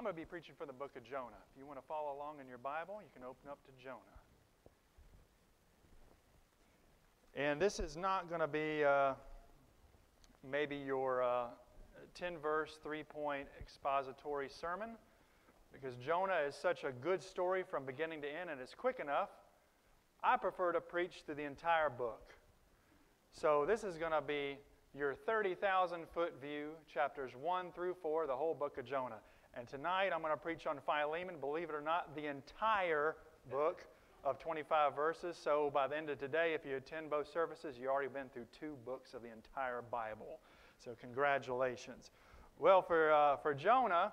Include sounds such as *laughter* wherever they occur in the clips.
I'm going to be preaching from the book of Jonah. If you want to follow along in your Bible, you can open up to Jonah. And this is not going to be uh, maybe your uh, 10 verse, three point expository sermon because Jonah is such a good story from beginning to end and it's quick enough. I prefer to preach through the entire book. So this is going to be your 30,000 foot view, chapters 1 through 4, the whole book of Jonah. And tonight I'm going to preach on Philemon, believe it or not, the entire book of 25 verses. So by the end of today, if you attend both services, you've already been through two books of the entire Bible. So congratulations. Well, for, uh, for Jonah,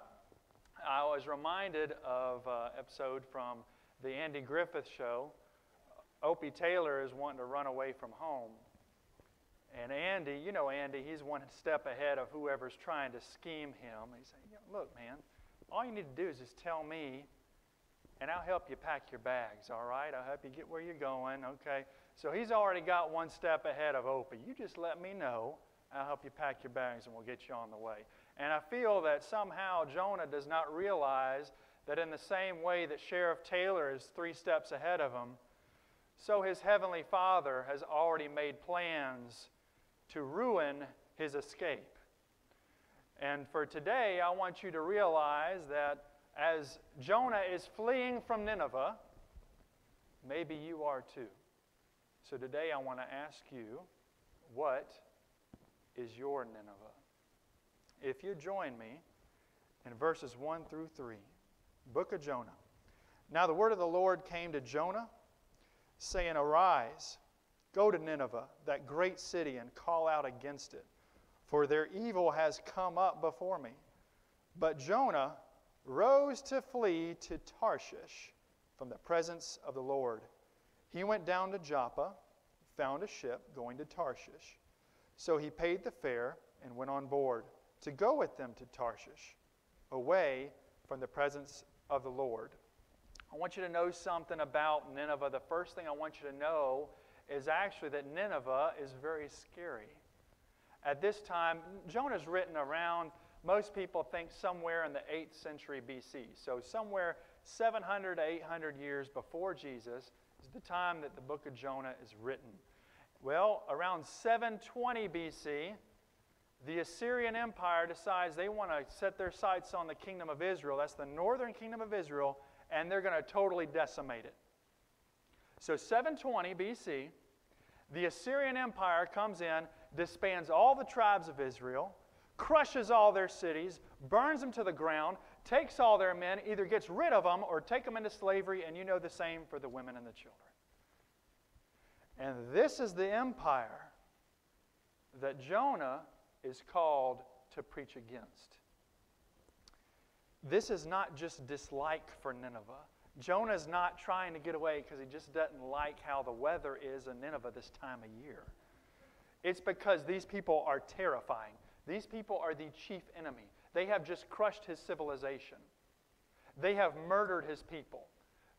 I was reminded of an uh, episode from the Andy Griffith show. Opie Taylor is wanting to run away from home. And Andy, you know Andy, he's one step ahead of whoever's trying to scheme him. He's saying, Look, man, all you need to do is just tell me, and I'll help you pack your bags, all right? I'll help you get where you're going, okay? So he's already got one step ahead of Opie. You just let me know. I'll help you pack your bags and we'll get you on the way. And I feel that somehow Jonah does not realize that in the same way that Sheriff Taylor is three steps ahead of him, so his heavenly Father has already made plans to ruin his escape. And for today, I want you to realize that as Jonah is fleeing from Nineveh, maybe you are too. So today, I want to ask you, what is your Nineveh? If you join me in verses 1 through 3, book of Jonah. Now the word of the Lord came to Jonah, saying, Arise Go to Nineveh, that great city, and call out against it, for their evil has come up before me. But Jonah rose to flee to Tarshish from the presence of the Lord. He went down to Joppa, found a ship going to Tarshish. So he paid the fare and went on board to go with them to Tarshish, away from the presence of the Lord. I want you to know something about Nineveh. The first thing I want you to know is actually that Nineveh is very scary. At this time, Jonah's written around, most people think somewhere in the 8th century BC. So, somewhere 700 to 800 years before Jesus is the time that the book of Jonah is written. Well, around 720 BC, the Assyrian Empire decides they want to set their sights on the kingdom of Israel. That's the northern kingdom of Israel, and they're going to totally decimate it. So 720 BC, the Assyrian Empire comes in, disbands all the tribes of Israel, crushes all their cities, burns them to the ground, takes all their men, either gets rid of them or take them into slavery, and you know the same for the women and the children. And this is the empire that Jonah is called to preach against. This is not just dislike for Nineveh. Jonah's not trying to get away because he just doesn't like how the weather is in Nineveh this time of year. It's because these people are terrifying. These people are the chief enemy. They have just crushed his civilization. They have murdered his people.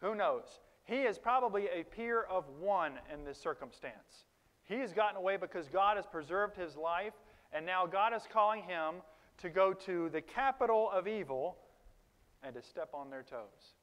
Who knows? He is probably a peer of one in this circumstance. He has gotten away because God has preserved his life, and now God is calling him to go to the capital of evil and to step on their toes.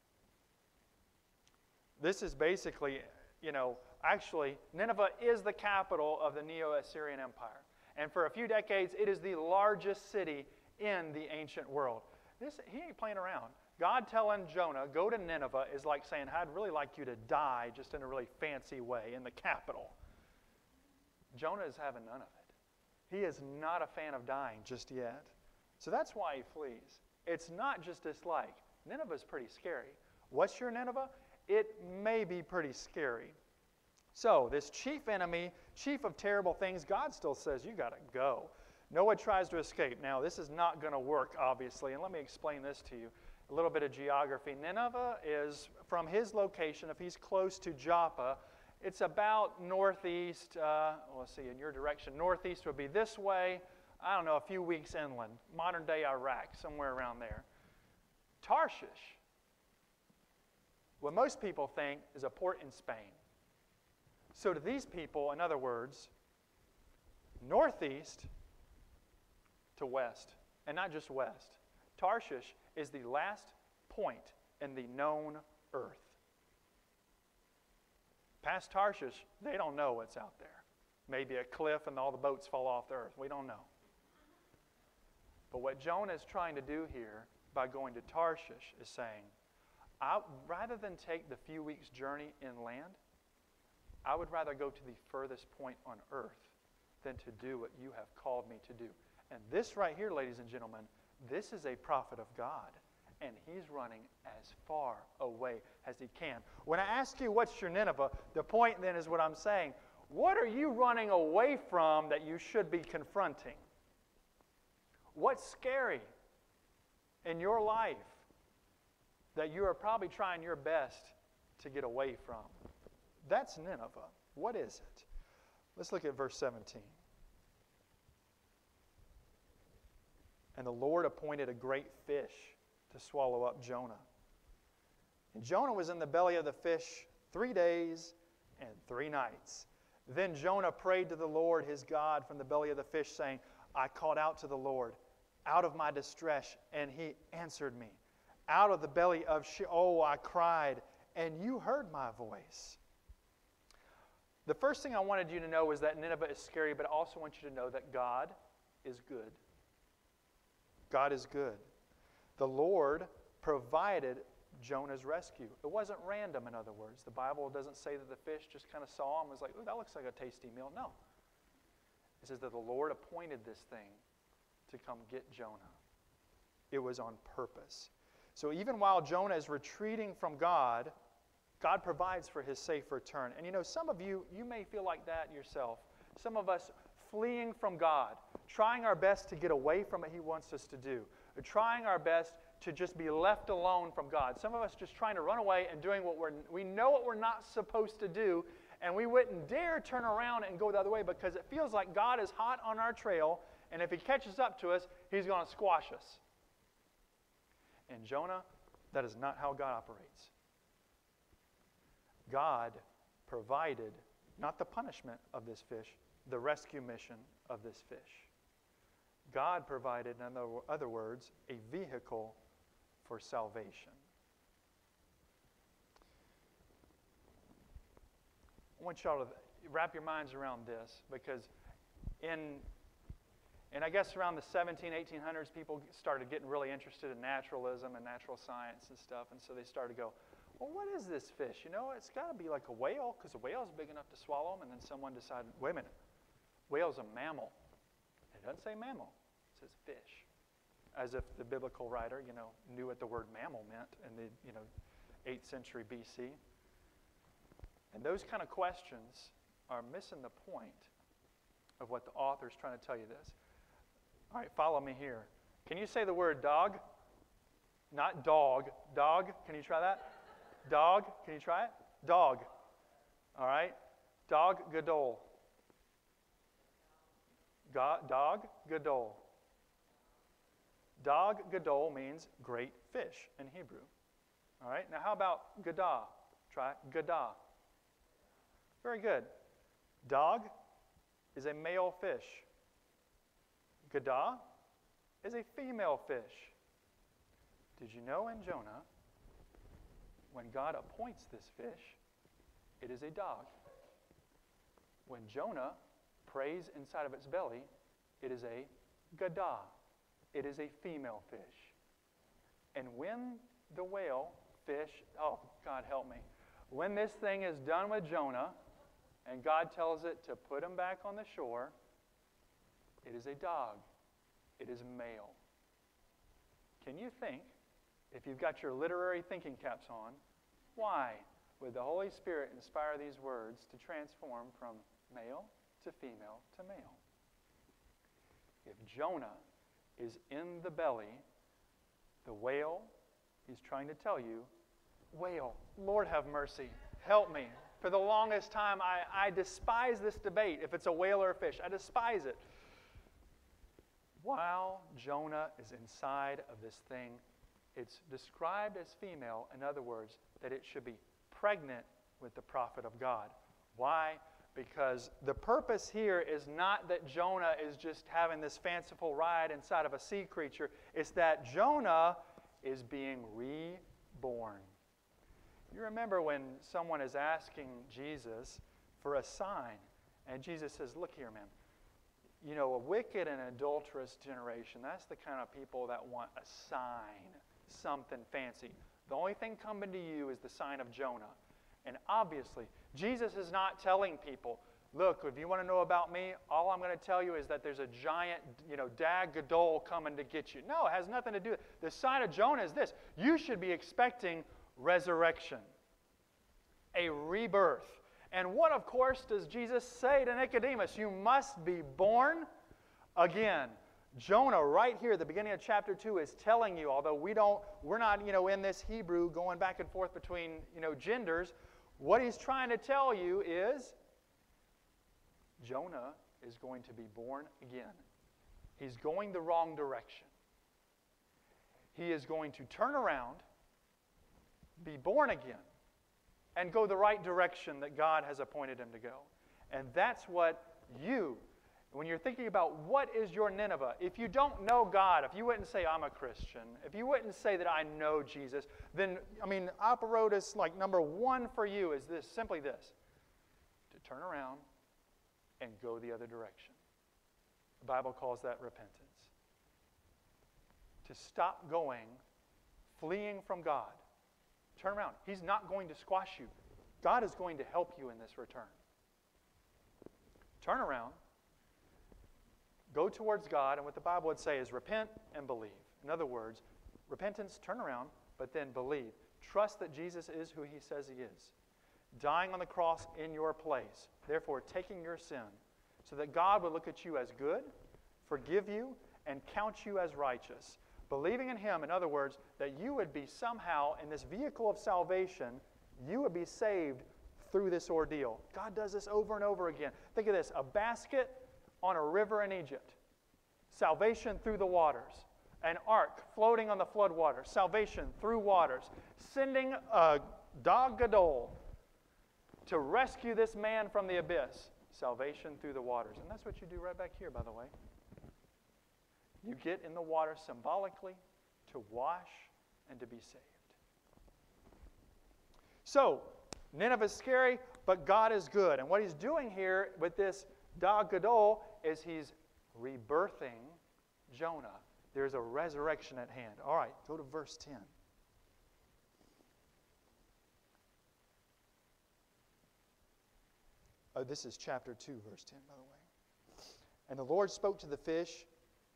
This is basically, you know, actually, Nineveh is the capital of the Neo Assyrian Empire. And for a few decades, it is the largest city in the ancient world. This, he ain't playing around. God telling Jonah, go to Nineveh, is like saying, I'd really like you to die just in a really fancy way in the capital. Jonah is having none of it. He is not a fan of dying just yet. So that's why he flees. It's not just dislike. Nineveh is pretty scary. What's your Nineveh? It may be pretty scary. So, this chief enemy, chief of terrible things, God still says, You got to go. Noah tries to escape. Now, this is not going to work, obviously, and let me explain this to you. A little bit of geography. Nineveh is from his location, if he's close to Joppa, it's about northeast, uh, let's see, in your direction. Northeast would be this way, I don't know, a few weeks inland, modern day Iraq, somewhere around there. Tarshish what most people think is a port in Spain. So, to these people, in other words, northeast to west, and not just west, Tarshish is the last point in the known earth. Past Tarshish, they don't know what's out there. Maybe a cliff and all the boats fall off the earth. We don't know. But what Jonah is trying to do here by going to Tarshish is saying, I, rather than take the few weeks' journey inland, I would rather go to the furthest point on earth than to do what you have called me to do. And this right here, ladies and gentlemen, this is a prophet of God. And he's running as far away as he can. When I ask you, what's your Nineveh? The point then is what I'm saying. What are you running away from that you should be confronting? What's scary in your life that you are probably trying your best to get away from? That's Nineveh. What is it? Let's look at verse 17. And the Lord appointed a great fish to swallow up Jonah. And Jonah was in the belly of the fish three days and three nights. Then Jonah prayed to the Lord his God from the belly of the fish, saying, I called out to the Lord out of my distress, and he answered me. Out of the belly of Sheol oh, I cried, and you heard my voice. The first thing I wanted you to know was that Nineveh is scary, but I also want you to know that God is good. God is good. The Lord provided Jonah's rescue. It wasn't random, in other words. The Bible doesn't say that the fish just kind of saw him and was like, oh, that looks like a tasty meal. No. It says that the Lord appointed this thing to come get Jonah. It was on purpose. So even while Jonah is retreating from God, God provides for his safe return. And you know, some of you, you may feel like that yourself. Some of us fleeing from God, trying our best to get away from what he wants us to do, or trying our best to just be left alone from God. Some of us just trying to run away and doing what we're, we know what we're not supposed to do, and we wouldn't dare turn around and go the other way because it feels like God is hot on our trail, and if he catches up to us, he's going to squash us. And Jonah, that is not how God operates. God provided not the punishment of this fish, the rescue mission of this fish. God provided, in other words, a vehicle for salvation. I want y'all to wrap your minds around this because in and I guess around the 17, 1800s, people started getting really interested in naturalism and natural science and stuff. And so they started to go, well, what is this fish? You know, it's got to be like a whale because a whale is big enough to swallow them. And then someone decided, wait a minute, whale's a mammal. It doesn't say mammal, it says fish. As if the biblical writer, you know, knew what the word mammal meant in the, you know, 8th century BC. And those kind of questions are missing the point of what the author is trying to tell you this. All right, follow me here. Can you say the word dog? Not dog. Dog. Can you try that? Dog. Can you try it? Dog. All right. Dag gadol. Dag gadol. Dag gadol means great fish in Hebrew. All right. Now, how about gadah? Try gadah. Very good. Dog is a male fish. Gadah is a female fish. Did you know in Jonah, when God appoints this fish, it is a dog. When Jonah prays inside of its belly, it is a gadah. It is a female fish. And when the whale fish, oh, God help me, when this thing is done with Jonah, and God tells it to put him back on the shore, it is a dog. It is male. Can you think, if you've got your literary thinking caps on, why would the Holy Spirit inspire these words to transform from male to female to male? If Jonah is in the belly, the whale, he's trying to tell you, whale, Lord have mercy, help me. For the longest time, I, I despise this debate if it's a whale or a fish. I despise it while Jonah is inside of this thing, it's described as female, in other words, that it should be pregnant with the prophet of God. Why? Because the purpose here is not that Jonah is just having this fanciful ride inside of a sea creature, it's that Jonah is being reborn. You remember when someone is asking Jesus for a sign, and Jesus says, Look here, man. You know, a wicked and adulterous generation, that's the kind of people that want a sign, something fancy. The only thing coming to you is the sign of Jonah. And obviously, Jesus is not telling people, look, if you want to know about me, all I'm going to tell you is that there's a giant, you know, Dag Gadol coming to get you. No, it has nothing to do with The sign of Jonah is this you should be expecting resurrection, a rebirth. And what, of course, does Jesus say to Nicodemus? You must be born again. Jonah, right here at the beginning of chapter 2, is telling you, although we don't, we're not, you know, in this Hebrew going back and forth between, you know, genders, what he's trying to tell you is Jonah is going to be born again. He's going the wrong direction. He is going to turn around, be born again, and go the right direction that God has appointed him to go. And that's what you when you're thinking about what is your Nineveh, if you don't know God, if you wouldn't say, I'm a Christian, if you wouldn't say that I know Jesus, then, I mean, operatus, like number one for you is this simply this to turn around and go the other direction. The Bible calls that repentance. To stop going, fleeing from God. Turn around. He's not going to squash you, God is going to help you in this return. Turn around Go towards God, and what the Bible would say is repent and believe. In other words, repentance, turn around, but then believe. Trust that Jesus is who he says he is, dying on the cross in your place, therefore taking your sin, so that God would look at you as good, forgive you, and count you as righteous. Believing in him, in other words, that you would be somehow in this vehicle of salvation, you would be saved through this ordeal. God does this over and over again. Think of this a basket on a river in Egypt. Salvation through the waters. An ark floating on the flood waters. Salvation through waters. Sending a dag Gadol to rescue this man from the abyss. Salvation through the waters. And that's what you do right back here, by the way. You get in the water symbolically to wash and to be saved. So, Nineveh is scary, but God is good. And what he's doing here with this Dag Gadol is he's rebirthing Jonah. There's a resurrection at hand. All right, go to verse 10. Oh, this is chapter 2, verse 10, by the way. And the Lord spoke to the fish,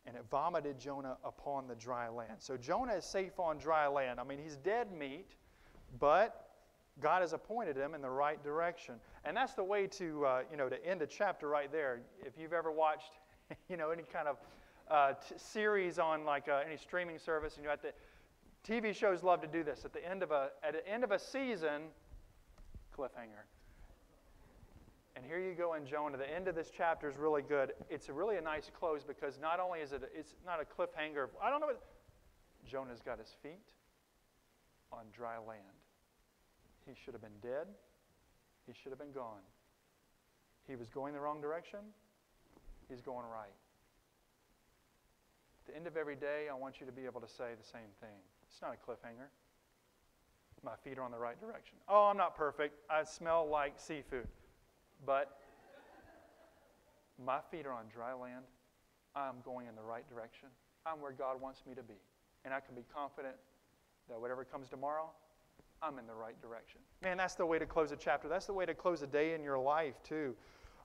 and it vomited Jonah upon the dry land. So Jonah is safe on dry land. I mean, he's dead meat, but God has appointed him in the right direction. And that's the way to, uh, you know, to end a chapter right there. If you've ever watched, *laughs* you know, any kind of uh, t- series on like uh, any streaming service, and you have to, TV shows love to do this. At the end of a, at the end of a season, cliffhanger. And here you go in Jonah. The end of this chapter is really good. It's a really a nice close because not only is it, a, it's not a cliffhanger. I don't know what, Jonah's got his feet on dry land. He should have been dead. He should have been gone. He was going the wrong direction. He's going right. At the end of every day, I want you to be able to say the same thing. It's not a cliffhanger. My feet are on the right direction. Oh, I'm not perfect. I smell like seafood. But my feet are on dry land. I'm going in the right direction. I'm where God wants me to be. And I can be confident that whatever comes tomorrow, I'm in the right direction. Man, that's the way to close a chapter. That's the way to close a day in your life, too.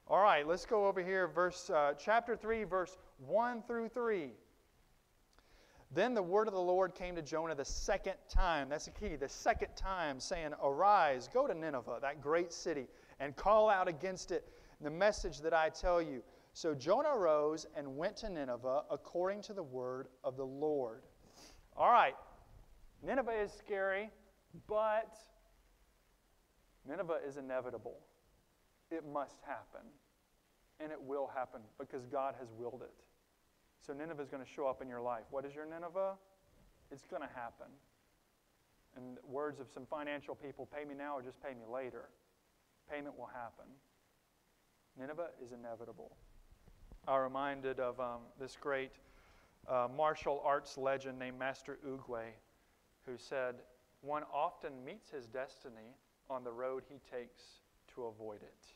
All right, let's go over here, verse uh, chapter 3, verse 1 through 3. Then the word of the Lord came to Jonah the second time. That's the key. The second time, saying, Arise, go to Nineveh, that great city, and call out against it the message that I tell you. So Jonah arose and went to Nineveh according to the word of the Lord. All right, Nineveh is scary. But Nineveh is inevitable. It must happen. And it will happen because God has willed it. So Nineveh is going to show up in your life. What is your Nineveh? It's going to happen. In words of some financial people, pay me now or just pay me later. Payment will happen. Nineveh is inevitable. I'm reminded of um, this great uh, martial arts legend named Master Oogway who said, One often meets his destiny on the road he takes to avoid it.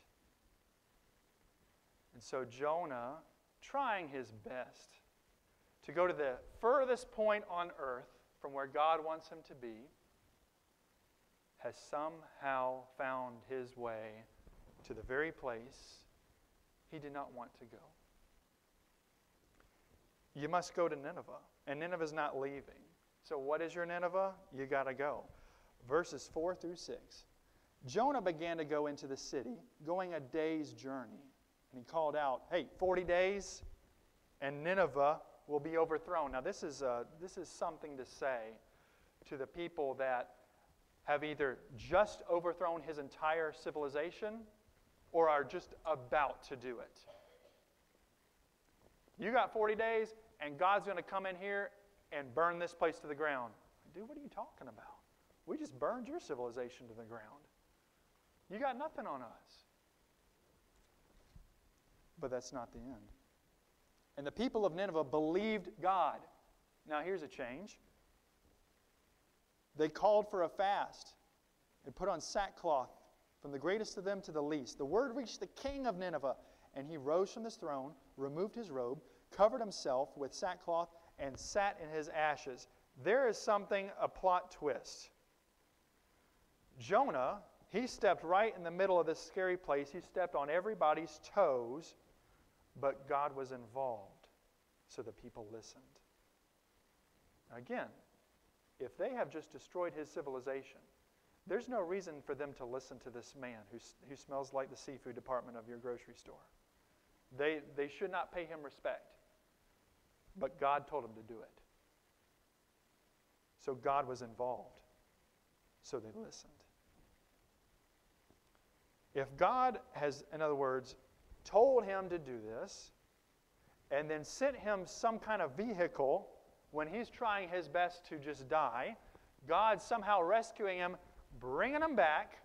And so Jonah, trying his best to go to the furthest point on earth from where God wants him to be, has somehow found his way to the very place he did not want to go. You must go to Nineveh, and Nineveh is not leaving. So, what is your Nineveh? You got to go. Verses 4 through 6. Jonah began to go into the city, going a day's journey. And he called out, Hey, 40 days, and Nineveh will be overthrown. Now, this is, uh, this is something to say to the people that have either just overthrown his entire civilization or are just about to do it. You got 40 days, and God's going to come in here and burn this place to the ground. Dude, what are you talking about? We just burned your civilization to the ground. You got nothing on us. But that's not the end. And the people of Nineveh believed God. Now, here's a change. They called for a fast. and put on sackcloth from the greatest of them to the least. The word reached the king of Nineveh, and he rose from his throne, removed his robe, covered himself with sackcloth, and sat in his ashes. There is something, a plot twist. Jonah, he stepped right in the middle of this scary place. He stepped on everybody's toes, but God was involved, so the people listened. Again, if they have just destroyed his civilization, there's no reason for them to listen to this man who, who smells like the seafood department of your grocery store. They, they should not pay him respect. But God told him to do it. So God was involved. So they listened. If God has, in other words, told him to do this, and then sent him some kind of vehicle when he's trying his best to just die, God somehow rescuing him bringing him back,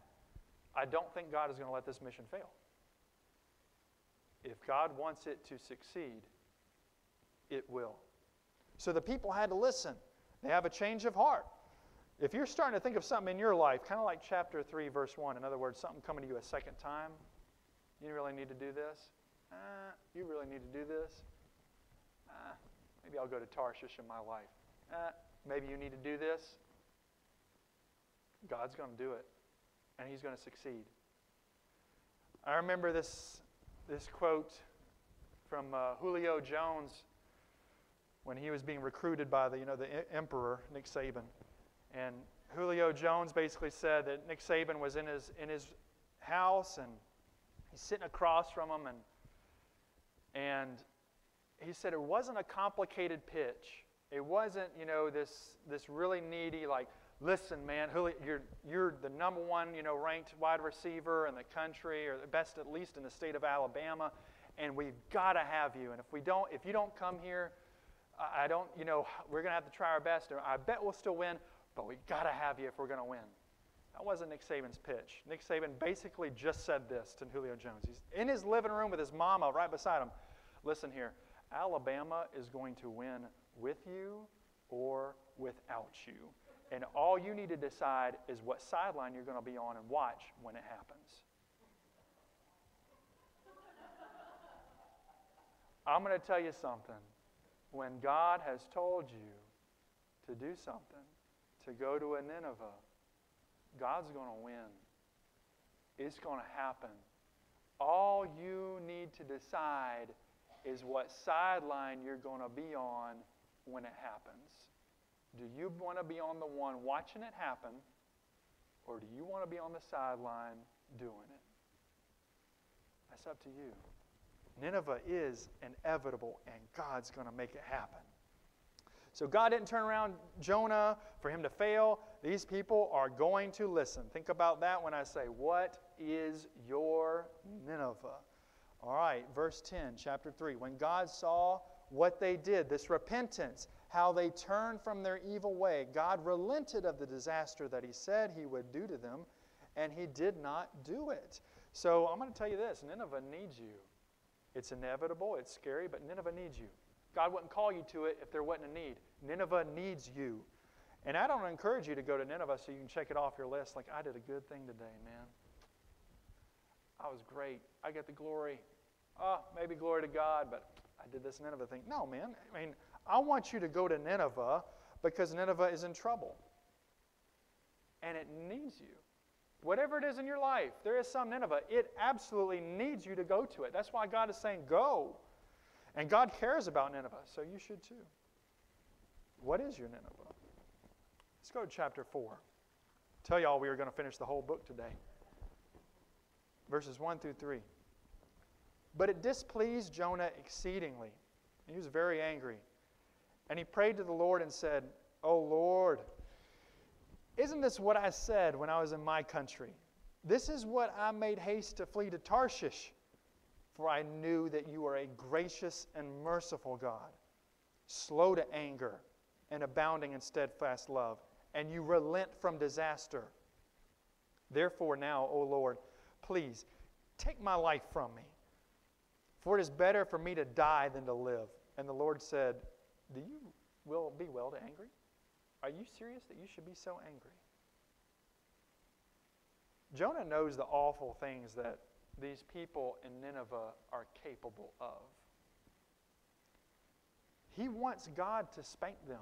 I don't think God is going to let this mission fail. If God wants it to succeed, it will. So the people had to listen. They have a change of heart. If you're starting to think of something in your life, kind of like chapter 3, verse 1, in other words, something coming to you a second time, you really need to do this. Uh, you really need to do this. Uh, maybe I'll go to Tarshish in my life. Uh, maybe you need to do this. God's going to do it, and He's going to succeed. I remember this, this quote from uh, Julio Jones when he was being recruited by the, you know, the emperor, Nick Saban. And Julio Jones basically said that Nick Saban was in his, in his house and he's sitting across from him and, and he said it wasn't a complicated pitch. It wasn't, you know, this, this really needy, like, listen, man, you're, you're the number one, you know, ranked wide receiver in the country, or the best at least in the state of Alabama, and we've got to have you. And if we don't, if you don't come here, I don't, you know, we're going to have to try our best. And I bet we'll still win, but we got to have you if we're going to win. That wasn't Nick Saban's pitch. Nick Saban basically just said this to Julio Jones. He's in his living room with his mama right beside him. Listen here, Alabama is going to win with you or without you. And all you need to decide is what sideline you're going to be on and watch when it happens. I'm going to tell you something. When God has told you to do something, to go to a Nineveh, God's going to win. It's going to happen. All you need to decide is what sideline you're going to be on when it happens. Do you want to be on the one watching it happen, or do you want to be on the sideline doing it? That's up to you. Nineveh is inevitable, and God's going to make it happen. So God didn't turn around Jonah for him to fail. These people are going to listen. Think about that when I say, What is your Nineveh? All right, verse 10, chapter 3. When God saw what they did, this repentance, how they turned from their evil way. God relented of the disaster that He said He would do to them, and He did not do it. So I'm going to tell you this Nineveh needs you. It's inevitable, it's scary, but Nineveh needs you. God wouldn't call you to it if there wasn't a need. Nineveh needs you. And I don't encourage you to go to Nineveh so you can check it off your list like, I did a good thing today, man. I was great. I get the glory. Oh, maybe glory to God, but I did this Nineveh thing. No, man. I mean, I want you to go to Nineveh because Nineveh is in trouble. And it needs you. Whatever it is in your life, there is some Nineveh. It absolutely needs you to go to it. That's why God is saying, go. And God cares about Nineveh, so you should too. What is your Nineveh? Let's go to chapter 4. Tell y'all we are going to finish the whole book today. Verses 1 through 3. But it displeased Jonah exceedingly. and He was very angry. And he prayed to the Lord and said, O Lord, isn't this what I said when I was in my country? This is what I made haste to flee to Tarshish, for I knew that you are a gracious and merciful God, slow to anger and abounding in steadfast love and you relent from disaster. Therefore, now, O Lord, please take my life from me. For it is better for me to die than to live. And the Lord said, Do you will be well to angry? Are you serious that you should be so angry? Jonah knows the awful things that these people in Nineveh are capable of. He wants God to spank them.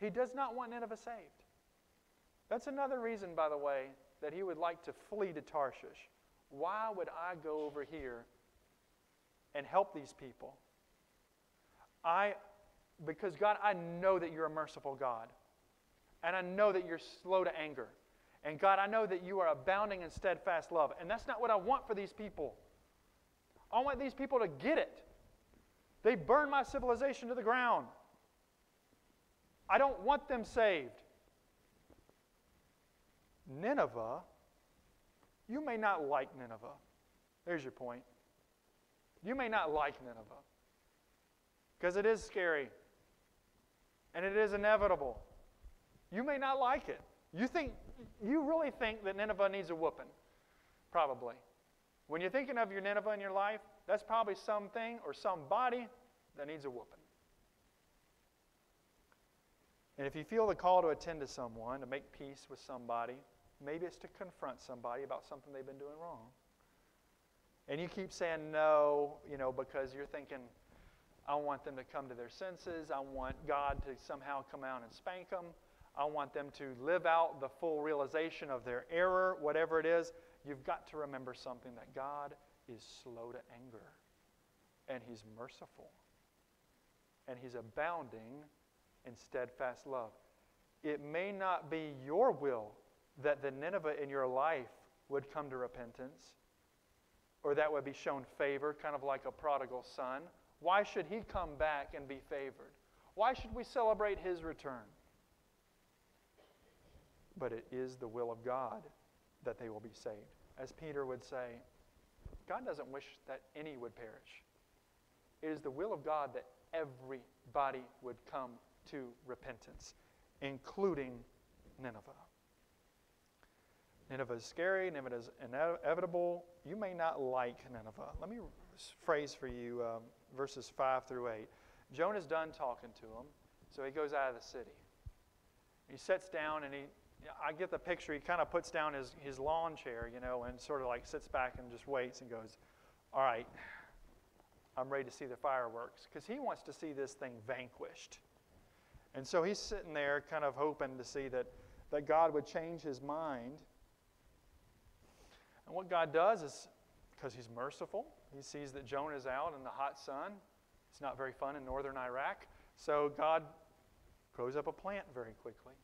He does not want Nineveh saved. That's another reason, by the way, that he would like to flee to Tarshish. Why would I go over here and help these people? I, because God, I know that you're a merciful God. And I know that you're slow to anger. And God, I know that you are abounding in steadfast love. And that's not what I want for these people. I want these people to get it. They burned my civilization to the ground. I don't want them saved. Nineveh, you may not like Nineveh. There's your point. You may not like Nineveh because it is scary and it is inevitable. You may not like it. You think you really think that Nineveh needs a whooping? Probably. When you're thinking of your Nineveh in your life, that's probably something or somebody that needs a whooping. And if you feel the call to attend to someone, to make peace with somebody, maybe it's to confront somebody about something they've been doing wrong. And you keep saying no, you know, because you're thinking, I want them to come to their senses. I want God to somehow come out and spank them. I want them to live out the full realization of their error, whatever it is. You've got to remember something that God is slow to anger, and He's merciful, and He's abounding in steadfast love. It may not be your will that the Nineveh in your life would come to repentance or that would be shown favor, kind of like a prodigal son. Why should he come back and be favored? Why should we celebrate his return? But it is the will of God that they will be saved. As Peter would say, God doesn't wish that any would perish. It is the will of God that everybody would come to repentance, including Nineveh. Nineveh is scary, Nineveh is inevitable. You may not like Nineveh. Let me phrase for you um, verses 5 through 8. Jonah's done talking to him, so he goes out of the city. He sits down and he, I get the picture, he kind of puts down his, his lawn chair, you know, and sort of like sits back and just waits and goes, All right, I'm ready to see the fireworks. Because he wants to see this thing vanquished. And so he's sitting there kind of hoping to see that, that God would change his mind. And what God does is, because he's merciful, he sees that Jonah is out in the hot sun. It's not very fun in northern Iraq. So God grows up a plant very quickly,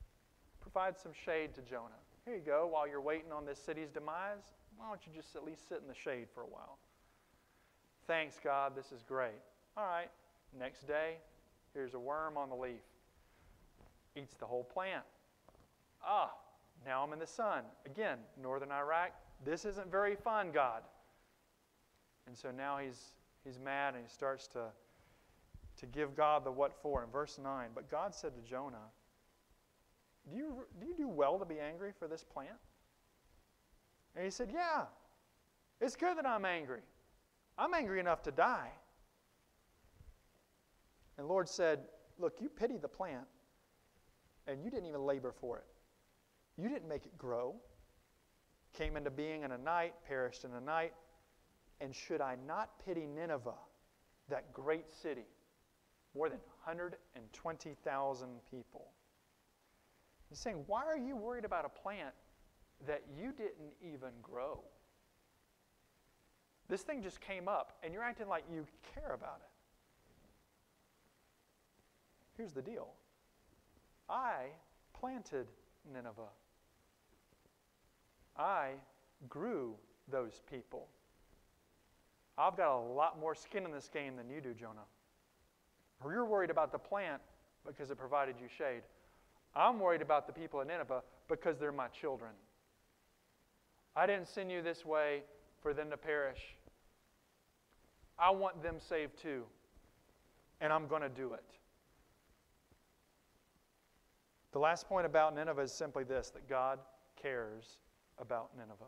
provides some shade to Jonah. Here you go, while you're waiting on this city's demise, why don't you just at least sit in the shade for a while? Thanks, God, this is great. All right, next day, here's a worm on the leaf eats the whole plant. Ah, now I'm in the sun. Again, northern Iraq, this isn't very fun, God. And so now he's, he's mad and he starts to, to give God the what for in verse 9. But God said to Jonah, do you, do you do well to be angry for this plant? And he said, Yeah, it's good that I'm angry. I'm angry enough to die. And Lord said, Look, you pity the plant and you didn't even labor for it. You didn't make it grow. Came into being in a night, perished in a night. And should I not pity Nineveh, that great city, more than 120,000 people? He's saying, Why are you worried about a plant that you didn't even grow? This thing just came up, and you're acting like you care about it. Here's the deal I planted Nineveh, I grew those people. I've got a lot more skin in this game than you do, Jonah. You're worried about the plant because it provided you shade. I'm worried about the people in Nineveh because they're my children. I didn't send you this way for them to perish. I want them saved too, and I'm going to do it. The last point about Nineveh is simply this that God cares about Nineveh.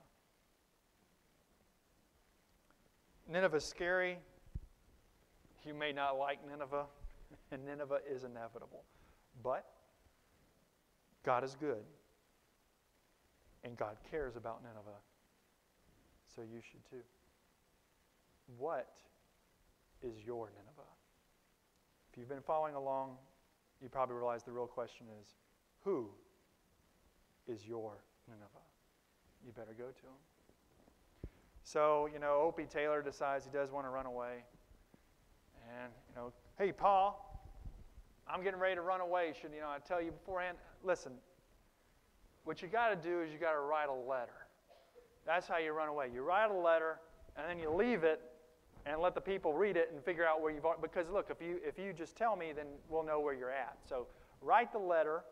Nineveh is scary. You may not like Nineveh, *laughs* and Nineveh is inevitable. But God is good, and God cares about Nineveh. So you should too. What is your Nineveh? If you've been following along, you probably realize the real question is who is your Nineveh? You better go to him. So, you know, Opie Taylor decides he does want to run away. And, you know, hey, Pa, I'm getting ready to run away. Should, you know, I tell you beforehand, listen, what you got to do is you got to write a letter. That's how you run away. You write a letter, and then you leave it and let the people read it and figure out where you've because look if you if you just tell me then we'll know where you're at so write the letter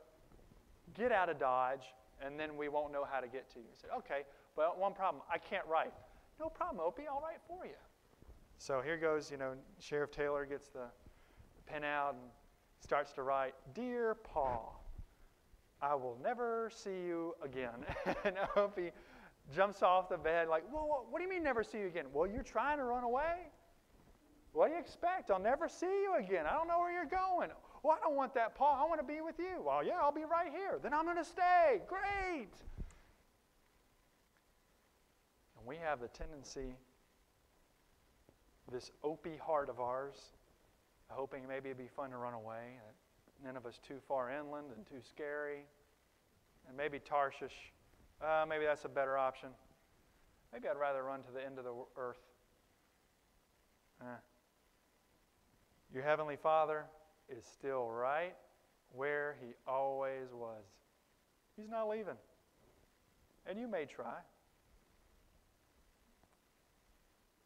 get out of dodge and then we won't know how to get to you. He said, okay, but one problem, I can't write. No problem, Opie, I'll write for you. So here goes, you know, Sheriff Taylor gets the pen out and starts to write, Dear Pa, I will never see you again. *laughs* and Opie jumps off the bed like, well, what do you mean never see you again? Well, you're trying to run away? What do you expect? I'll never see you again. I don't know where you're going. Well, I don't want that, Pa. I want to be with you. Well, yeah, I'll be right here. Then I'm going to stay. Great. And we have the tendency, this opie heart of ours, hoping maybe it'd be fun to run away. None of us too far inland and too scary. And maybe Tarshish, uh, maybe that's a better option. Maybe I'd rather run to the end of the earth. Eh. Your Heavenly Father, is still right where he always was. He's not leaving. And you may try.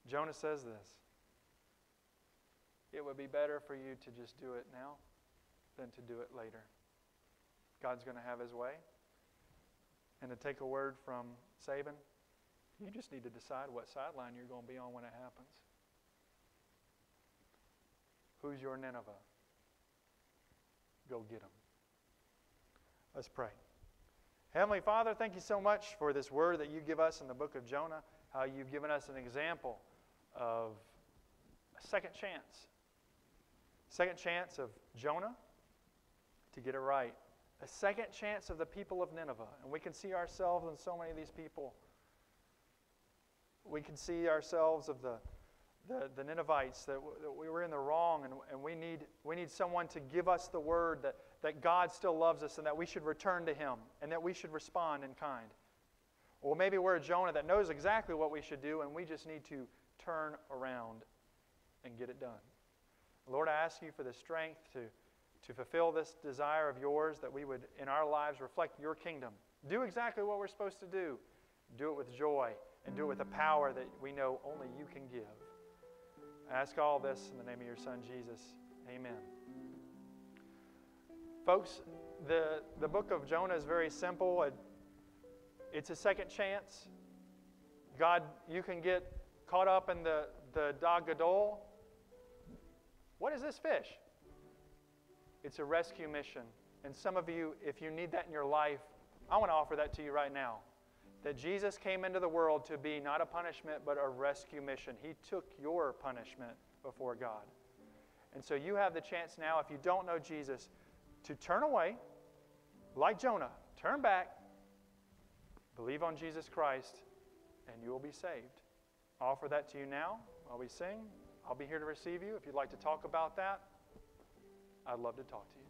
Jonah says this It would be better for you to just do it now than to do it later. God's going to have his way. And to take a word from Saban, you just need to decide what sideline you're going to be on when it happens. Who's your Nineveh? go get them. Let's pray. Heavenly Father, thank you so much for this word that you give us in the book of Jonah, how you've given us an example of a second chance. Second chance of Jonah to get it right. A second chance of the people of Nineveh. And we can see ourselves in so many of these people. We can see ourselves of the the, the Ninevites, that, w- that we were in the wrong, and, and we, need, we need someone to give us the word that, that God still loves us and that we should return to Him and that we should respond in kind. Or maybe we're a Jonah that knows exactly what we should do, and we just need to turn around and get it done. Lord, I ask you for the strength to, to fulfill this desire of yours that we would, in our lives, reflect your kingdom. Do exactly what we're supposed to do. Do it with joy and do it with a power that we know only you can give. I ask all this in the name of your Son, Jesus. Amen. Folks, the, the book of Jonah is very simple. It, it's a second chance. God, you can get caught up in the, the Dag Gadol. What is this fish? It's a rescue mission. And some of you, if you need that in your life, I want to offer that to you right now that Jesus came into the world to be not a punishment, but a rescue mission. He took your punishment before God. And so you have the chance now, if you don't know Jesus, to turn away like Jonah, turn back, believe on Jesus Christ, and you will be saved. I offer that to you now while we sing. I'll be here to receive you. If you'd like to talk about that, I'd love to talk to you.